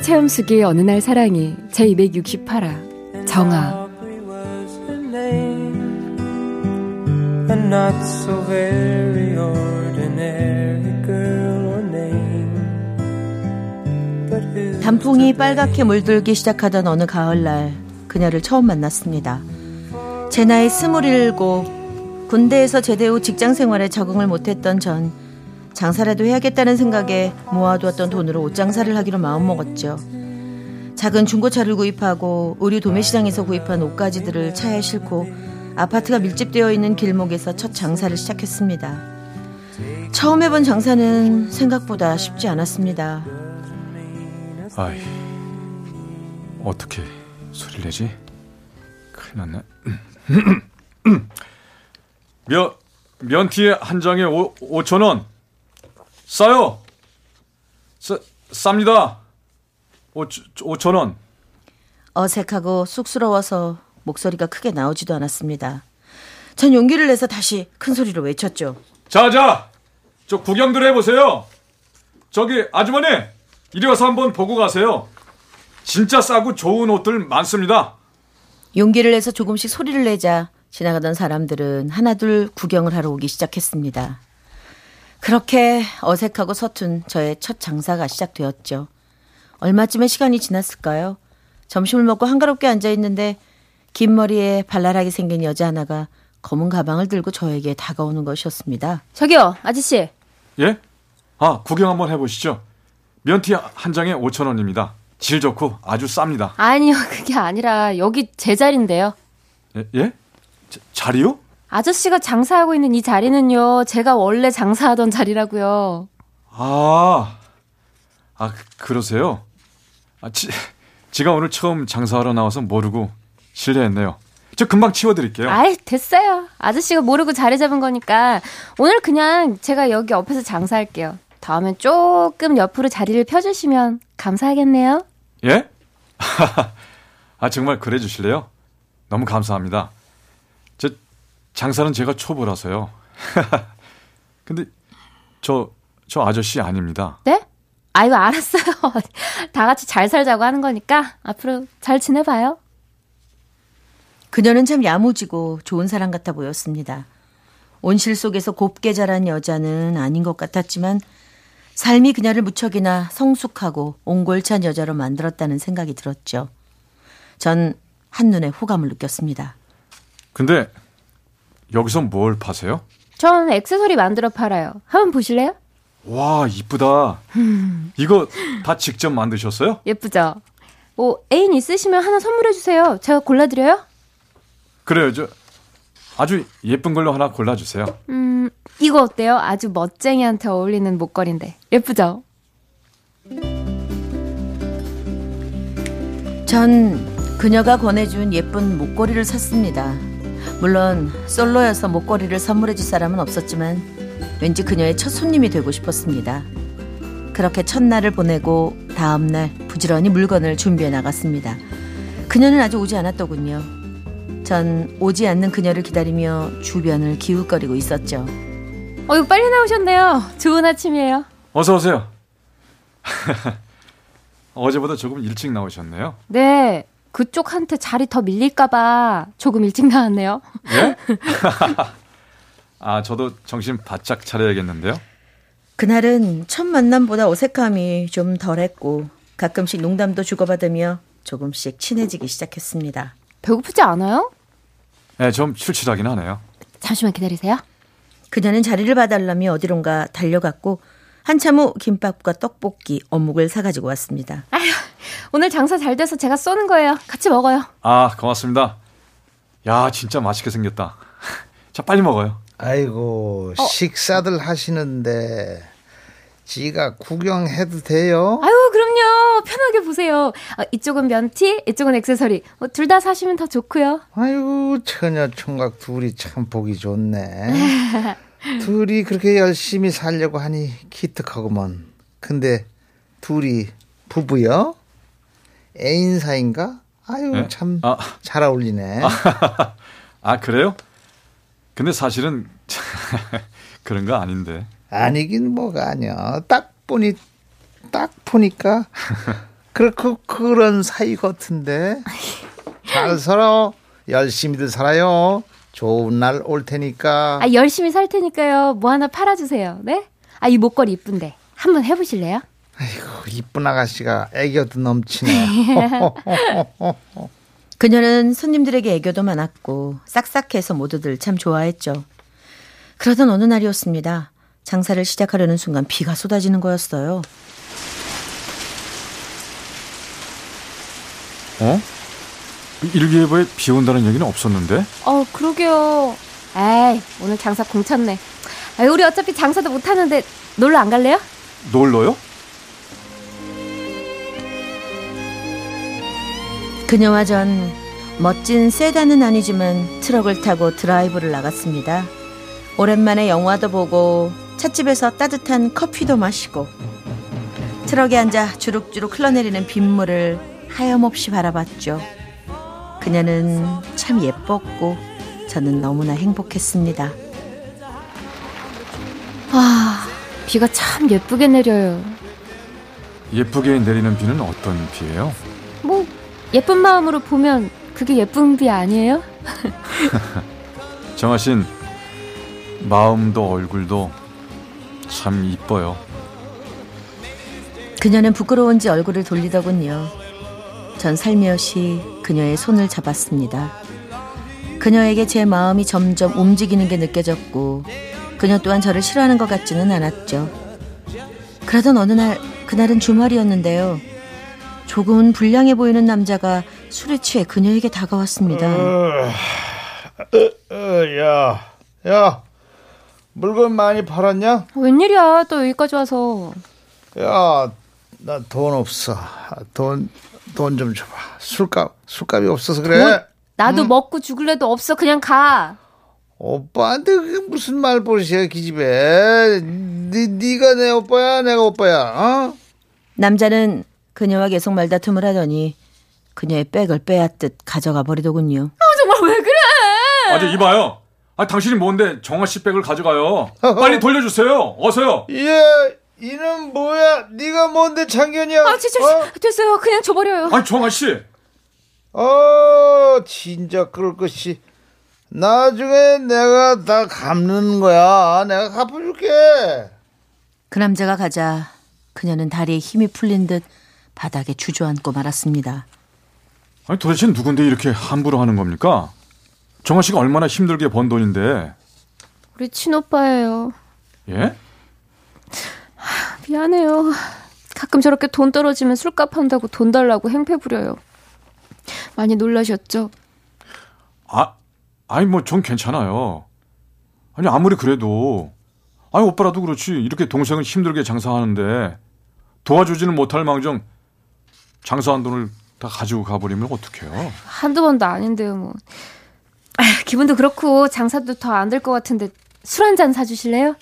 체험수기 어느 날 사랑이 제268화 정아. 단풍이 빨갛게 물들기 시작하던 어느 가을날 그녀를 처음 만났습니다. 제 나이 스물일곱 군대에서 제대 후 직장 생활에 적응을 못했던 전 장사라도 해야겠다는 생각에 모아두었던 돈으로 옷 장사를 하기로 마음먹었죠. 작은 중고차를 구입하고 의류 도매시장에서 구입한 옷가지들을 차에 싣고 아파트가 밀집되어 있는 길목에서 첫 장사를 시작했습니다. 처음 해본 장사는 생각보다 쉽지 않았습니다. 아이 어떻게 소리를 내지? 큰일 났네. 면 면티에 한 장에 오, 5천 원. 싸요. 싸, 쌉니다. 5천 원. 어색하고 쑥스러워서 목소리가 크게 나오지도 않았습니다. 전 용기를 내서 다시 큰 소리로 외쳤죠. 자자, 저 구경들 해보세요. 저기 아주머니, 이리 와서 한번 보고 가세요. 진짜 싸고 좋은 옷들 많습니다. 용기를 내서 조금씩 소리를 내자 지나가던 사람들은 하나둘 구경을 하러 오기 시작했습니다. 그렇게 어색하고 서툰 저의 첫 장사가 시작되었죠. 얼마쯤의 시간이 지났을까요? 점심을 먹고 한가롭게 앉아 있는데 긴 머리에 발랄하게 생긴 여자 하나가 검은 가방을 들고 저에게 다가오는 것이었습니다. 저기요, 아저씨. 예? 아, 구경 한번 해보시죠. 면티 한 장에 5천 원입니다. 질 좋고 아주 쌉니다. 아니요, 그게 아니라 여기 제 자리인데요. 예? 예? 자, 자리요? 아저씨가 장사하고 있는 이 자리는요, 제가 원래 장사하던 자리라고요. 아, 아 그, 러세요 아, 지, 지가 오늘 처음 장사하러 나와서 모르고 실례했네요. 저 금방 치워드릴게요. 아이, 됐어요. 아저씨가 모르고 자리 잡은 거니까 오늘 그냥 제가 여기 옆에서 장사할게요. 다음엔 조금 옆으로 자리를 펴주시면 감사하겠네요. 예? 아, 정말 그래 주실래요? 너무 감사합니다. 저, 장사는 제가 초보라서요. 근데, 저, 저 아저씨 아닙니다. 네? 아유, 알았어요. 다 같이 잘 살자고 하는 거니까 앞으로 잘 지내봐요. 그녀는 참 야무지고 좋은 사람 같아 보였습니다. 온실 속에서 곱게 자란 여자는 아닌 것 같았지만 삶이 그녀를 무척이나 성숙하고 옹골찬 여자로 만들었다는 생각이 들었죠. 전 한눈에 호감을 느꼈습니다. 근데 여기서 뭘 파세요? 전 액세서리 만들어 팔아요. 한번 보실래요? 와, 이쁘다. 이거 다 직접 만드셨어요? 예쁘죠? 뭐 애인 있으시면 하나 선물해 주세요. 제가 골라 드려요? 그래요. 저 아주 예쁜 걸로 하나 골라 주세요. 음, 이거 어때요? 아주 멋쟁이한테 어울리는 목걸이인데. 예쁘죠? 전 그녀가 권해준 예쁜 목걸이를 샀습니다. 물론 솔로여서 목걸이를 선물해줄 사람은 없었지만 왠지 그녀의 첫 손님이 되고 싶었습니다. 그렇게 첫날을 보내고 다음날 부지런히 물건을 준비해 나갔습니다. 그녀는 아직 오지 않았더군요. 전 오지 않는 그녀를 기다리며 주변을 기웃거리고 있었죠. 어유 빨리 나오셨네요. 좋은 아침이에요. 어서 오세요. 어제보다 조금 일찍 나오셨네요. 네. 그쪽한테 자리 더 밀릴까봐 조금 일찍 나왔네요. 예? 아, 저도 정신 바짝 차려야겠는데요. 그날은 첫 만남보다 어색함이 좀 덜했고 가끔씩 농담도 주고받으며 조금씩 친해지기 시작했습니다. 배고프지 않아요? 네, 좀 출출하긴 하네요. 잠시만 기다리세요. 그녀는 자리를 봐달라며 어디론가 달려갔고 한참 후 김밥과 떡볶이, 어묵을 사가지고 왔습니다. 아휴, 오늘 장사 잘 돼서 제가 쏘는 거예요. 같이 먹어요. 아, 고맙습니다. 야, 진짜 맛있게 생겼다. 자, 빨리 먹어요. 아이고, 어. 식사들 하시는데 지가 구경해도 돼요? 아유, 그럼요. 편하게 보세요. 어, 이쪽은 면티, 이쪽은 액세서리. 뭐 둘 다 사시면 더 좋고요. 아유, 처녀 총각 둘이 참 보기 좋네. 둘이 그렇게 열심히 살려고 하니 기특하구먼. 근데 둘이 부부요? 애인 사인가? 아유, 네? 참잘 아. 어울리네. 아, 그래요? 근데 사실은 그런 거 아닌데. 아니긴 뭐가 아니야. 딱 보니 딱 보니까 그렇고 그런 사이 같은데 잘 살아 열심히들 살아요. 좋은 날 올 테니까. 아, 열심히 살 테니까요. 뭐 하나 팔아주세요. 네? 아, 이 목걸이 이쁜데. 한번 해보실래요? 아이고 이쁜 아가씨가 애교도 넘치네. 그녀는 손님들에게 애교도 많았고 싹싹해서 모두들 참 좋아했죠. 그러던 어느 날이었습니다. 장사를 시작하려는 순간 비가 쏟아지는 거였어요. 어? 일기예보에 비 온다는 얘기는 없었는데? 어, 그러게요. 에이, 오늘 장사 공쳤네. 아, 우리 어차피 장사도 못하는데 놀러 안 갈래요? 놀러요? 그녀와 전 멋진 세단은 아니지만 트럭을 타고 드라이브를 나갔습니다. 오랜만에 영화도 보고 찻집에서 따뜻한 커피도 마시고 트럭에 앉아 주룩주룩 흘러내리는 빗물을 하염없이 바라봤죠. 그녀는 참 예뻤고 저는 너무나 행복했습니다. 아, 비가 참 예쁘게 내려요. 예쁘게 내리는 비는 어떤 비예요? 뭐, 예쁜 마음으로 보면 그게 예쁜 비 아니에요? 정아 씨는 마음도 얼굴도 참 이뻐요. 그녀는 부끄러운지 얼굴을 돌리더군요. 전 살며시 그녀의 손을 잡았습니다. 그녀에게 제 마음이 점점 움직이는 게 느껴졌고 그녀 또한 저를 싫어하는 것 같지는 않았죠. 그러던 어느 날 그날은 주말이었는데요. 조금은 불량해 보이는 남자가 술에 취해 그녀에게 다가왔습니다. 어, 야, 야, 물건 많이 팔았냐? 웬일이야, 또 여기까지 와서. 야, 나 돈 없어. 돈, 돈 좀 줘봐. 술값, 술값이 없어서 그래. 돈? 나도 먹고 죽을래도 없어, 그냥 가. 오빠한테 그게 무슨 말버릇이야, 기집애. 니, 니가 내 오빠야, 내가 오빠야, 어? 남자는 그녀와 계속 말다툼을 하더니 그녀의 백을 빼앗듯 가져가 버리더군요. 아, 정말 왜 그래? 아저 이봐요. 아 당신이 뭔데 정아 씨 백을 가져가요. 빨리 돌려주세요. 어서요. 얘, 이는 뭐야? 니가 뭔데 창견이야? 아, 진짜, 어? 됐어요. 그냥 줘버려요. 아니 정아 씨. 어, 진짜 그럴 것이. 나중에 내가 다 갚는 거야. 내가 갚아줄게. 그 남자가 가자 그녀는 다리에 힘이 풀린 듯 바닥에 주저앉고 말았습니다. 아니 도대체 누군데 이렇게 함부로 하는 겁니까? 정아 씨가 얼마나 힘들게 번 돈인데. 우리 친오빠예요. 예? 미안해요. 가끔 저렇게 돈 떨어지면 술값 한다고 돈 달라고 행패 부려요. 많이 놀라셨죠? 아, 아니 뭐 전 괜찮아요. 아니 아무리 그래도 아니 오빠라도 그렇지 이렇게 동생은 힘들게 장사하는데 도와주지는 못할 망정 장사한 돈을 다 가지고 가버리면 어떡해요? 한두 번도 아닌데요, 뭐. 아휴, 기분도 그렇고 장사도 더 안 될 것 같은데 술 한 잔 사주실래요?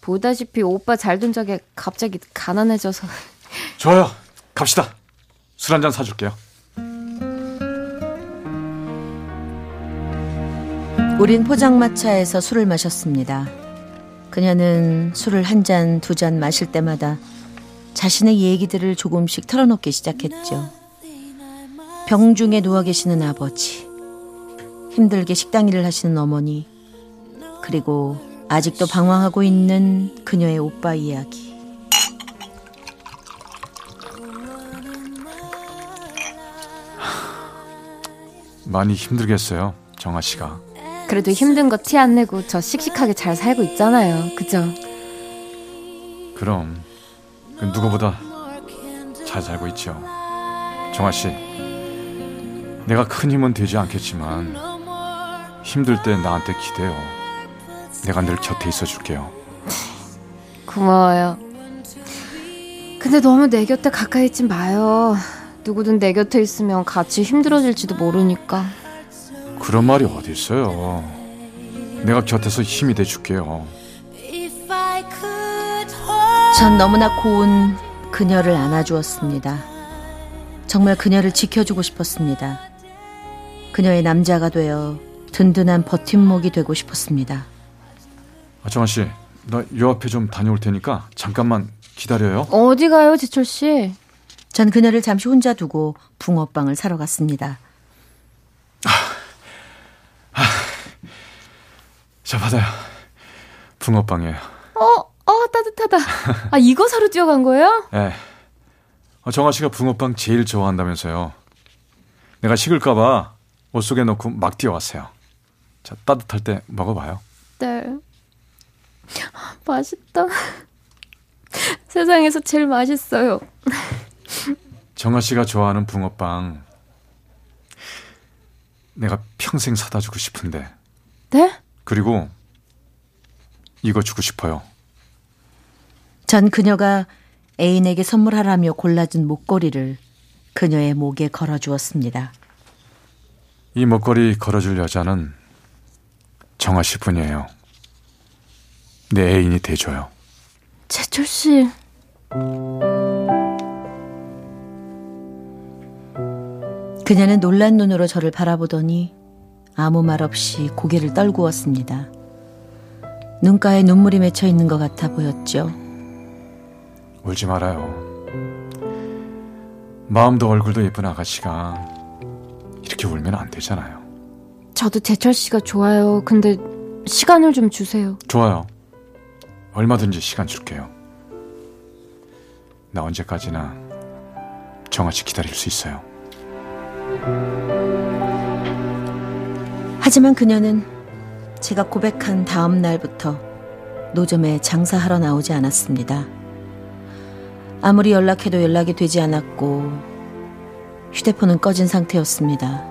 보다시피 오빠 잘 된 적에 갑자기 가난해져서 좋아요. 갑시다. 술 한 잔 사줄게요. 우린 포장마차에서 술을 마셨습니다. 그녀는 술을 한 잔, 두 잔 마실 때마다 자신의 얘기들을 조금씩 털어놓기 시작했죠. 병중에 누워 계시는 아버지, 힘들게 식당 일을 하시는 어머니, 그리고 아직도 방황하고 있는 그녀의 오빠 이야기. 많이 힘들겠어요. 정아 씨가. 그래도 힘든 거 티 안 내고 저 씩씩하게 잘 살고 있잖아요. 그죠? 그럼 그 누구보다 잘 살고 있죠. 정아 씨. 내가 큰 힘은 되지 않겠지만 힘들 때 나한테 기대요. 내가 늘 곁에 있어 줄게요. 고마워요. 근데 너무 내 곁에 가까이 있지 마요. 누구든 내 곁에 있으면 같이 힘들어질지도 모르니까. 그런 말이 어디 있어요. 내가 곁에서 힘이 돼 줄게요. 전 너무나 고운 그녀를 안아주었습니다. 정말 그녀를 지켜주고 싶었습니다. 그녀의 남자가 되어 든든한 버팀목이 되고 싶었습니다. 아, 정아 씨, 나 요 앞에 좀 다녀올 테니까 잠깐만 기다려요. 어디 가요, 지철 씨? 전 그녀를 잠시 혼자 두고 붕어빵을 사러 갔습니다. 자, 받아요. 붕어빵이에요. 어, 어, 따뜻하다. 아, 이거 사러 뛰어간 거예요? 예. 어, 정아 씨가 붕어빵 제일 좋아한다면서요. 내가 식을까봐 옷 속에 넣고 막 뛰어왔어요. 자, 따뜻할 때 먹어봐요. 네. 맛있다. 세상에서 제일 맛있어요. 정아 씨가 좋아하는 붕어빵. 내가 평생 사다 주고 싶은데. 네? 그리고 이거 주고 싶어요. 전 그녀가 애인에게 선물하라며 골라준 목걸이를 그녀의 목에 걸어 주었습니다. 이 목걸이 걸어줄 여자는 정아 씨뿐이에요. 내 애인이 돼줘요. 제철 씨. 그녀는 놀란 눈으로 저를 바라보더니 아무 말 없이 고개를 떨구었습니다. 눈가에 눈물이 맺혀 있는 것 같아 보였죠. 울지 말아요. 마음도 얼굴도 예쁜 아가씨가 이렇게 울면 안 되잖아요. 저도 제철 씨가 좋아요. 근데 시간을 좀 주세요. 좋아요. 얼마든지 시간 줄게요. 나 언제까지나 정아 씨 기다릴 수 있어요. 하지만 그녀는 제가 고백한 다음 날부터 노점에 장사하러 나오지 않았습니다. 아무리 연락해도 연락이 되지 않았고 휴대폰은 꺼진 상태였습니다.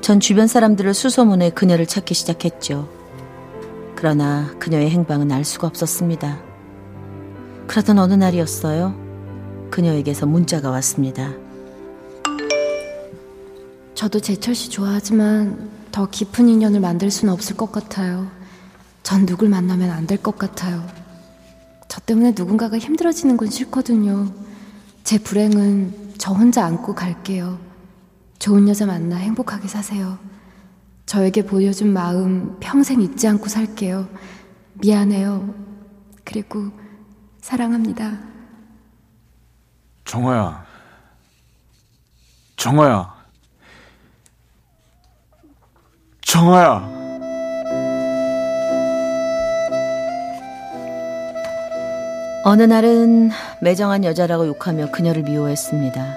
전 주변 사람들을 수소문해 그녀를 찾기 시작했죠. 그러나 그녀의 행방은 알 수가 없었습니다. 그러던 어느 날이었어요. 그녀에게서 문자가 왔습니다. 저도 제철 씨 좋아하지만 더 깊은 인연을 만들 수는 없을 것 같아요. 전 누굴 만나면 안 될 것 같아요. 저 때문에 누군가가 힘들어지는 건 싫거든요. 제 불행은 저 혼자 안고 갈게요. 좋은 여자 만나 행복하게 사세요. 저에게 보여준 마음 평생 잊지 않고 살게요. 미안해요. 그리고 사랑합니다. 정아야. 정아야. 정아야. 어느 날은 매정한 여자라고 욕하며 그녀를 미워했습니다.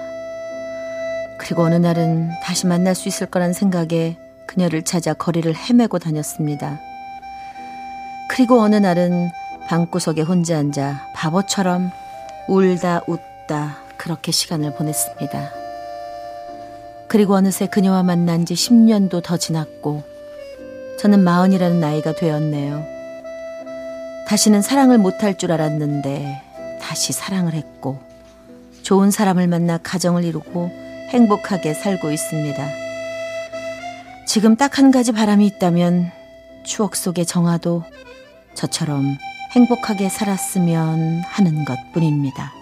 그리고 어느 날은 다시 만날 수 있을 거란 생각에 그녀를 찾아 거리를 헤매고 다녔습니다. 그리고 어느 날은 방구석에 혼자 앉아 바보처럼 울다 웃다 그렇게 시간을 보냈습니다. 그리고 어느새 그녀와 만난 지 10년도 더 지났고 저는 마흔이라는 나이가 되었네요. 다시는 사랑을 못할 줄 알았는데 다시 사랑을 했고 좋은 사람을 만나 가정을 이루고 행복하게 살고 있습니다. 지금 딱 한 가지 바람이 있다면 추억 속의 정화도 저처럼 행복하게 살았으면 하는 것 뿐입니다.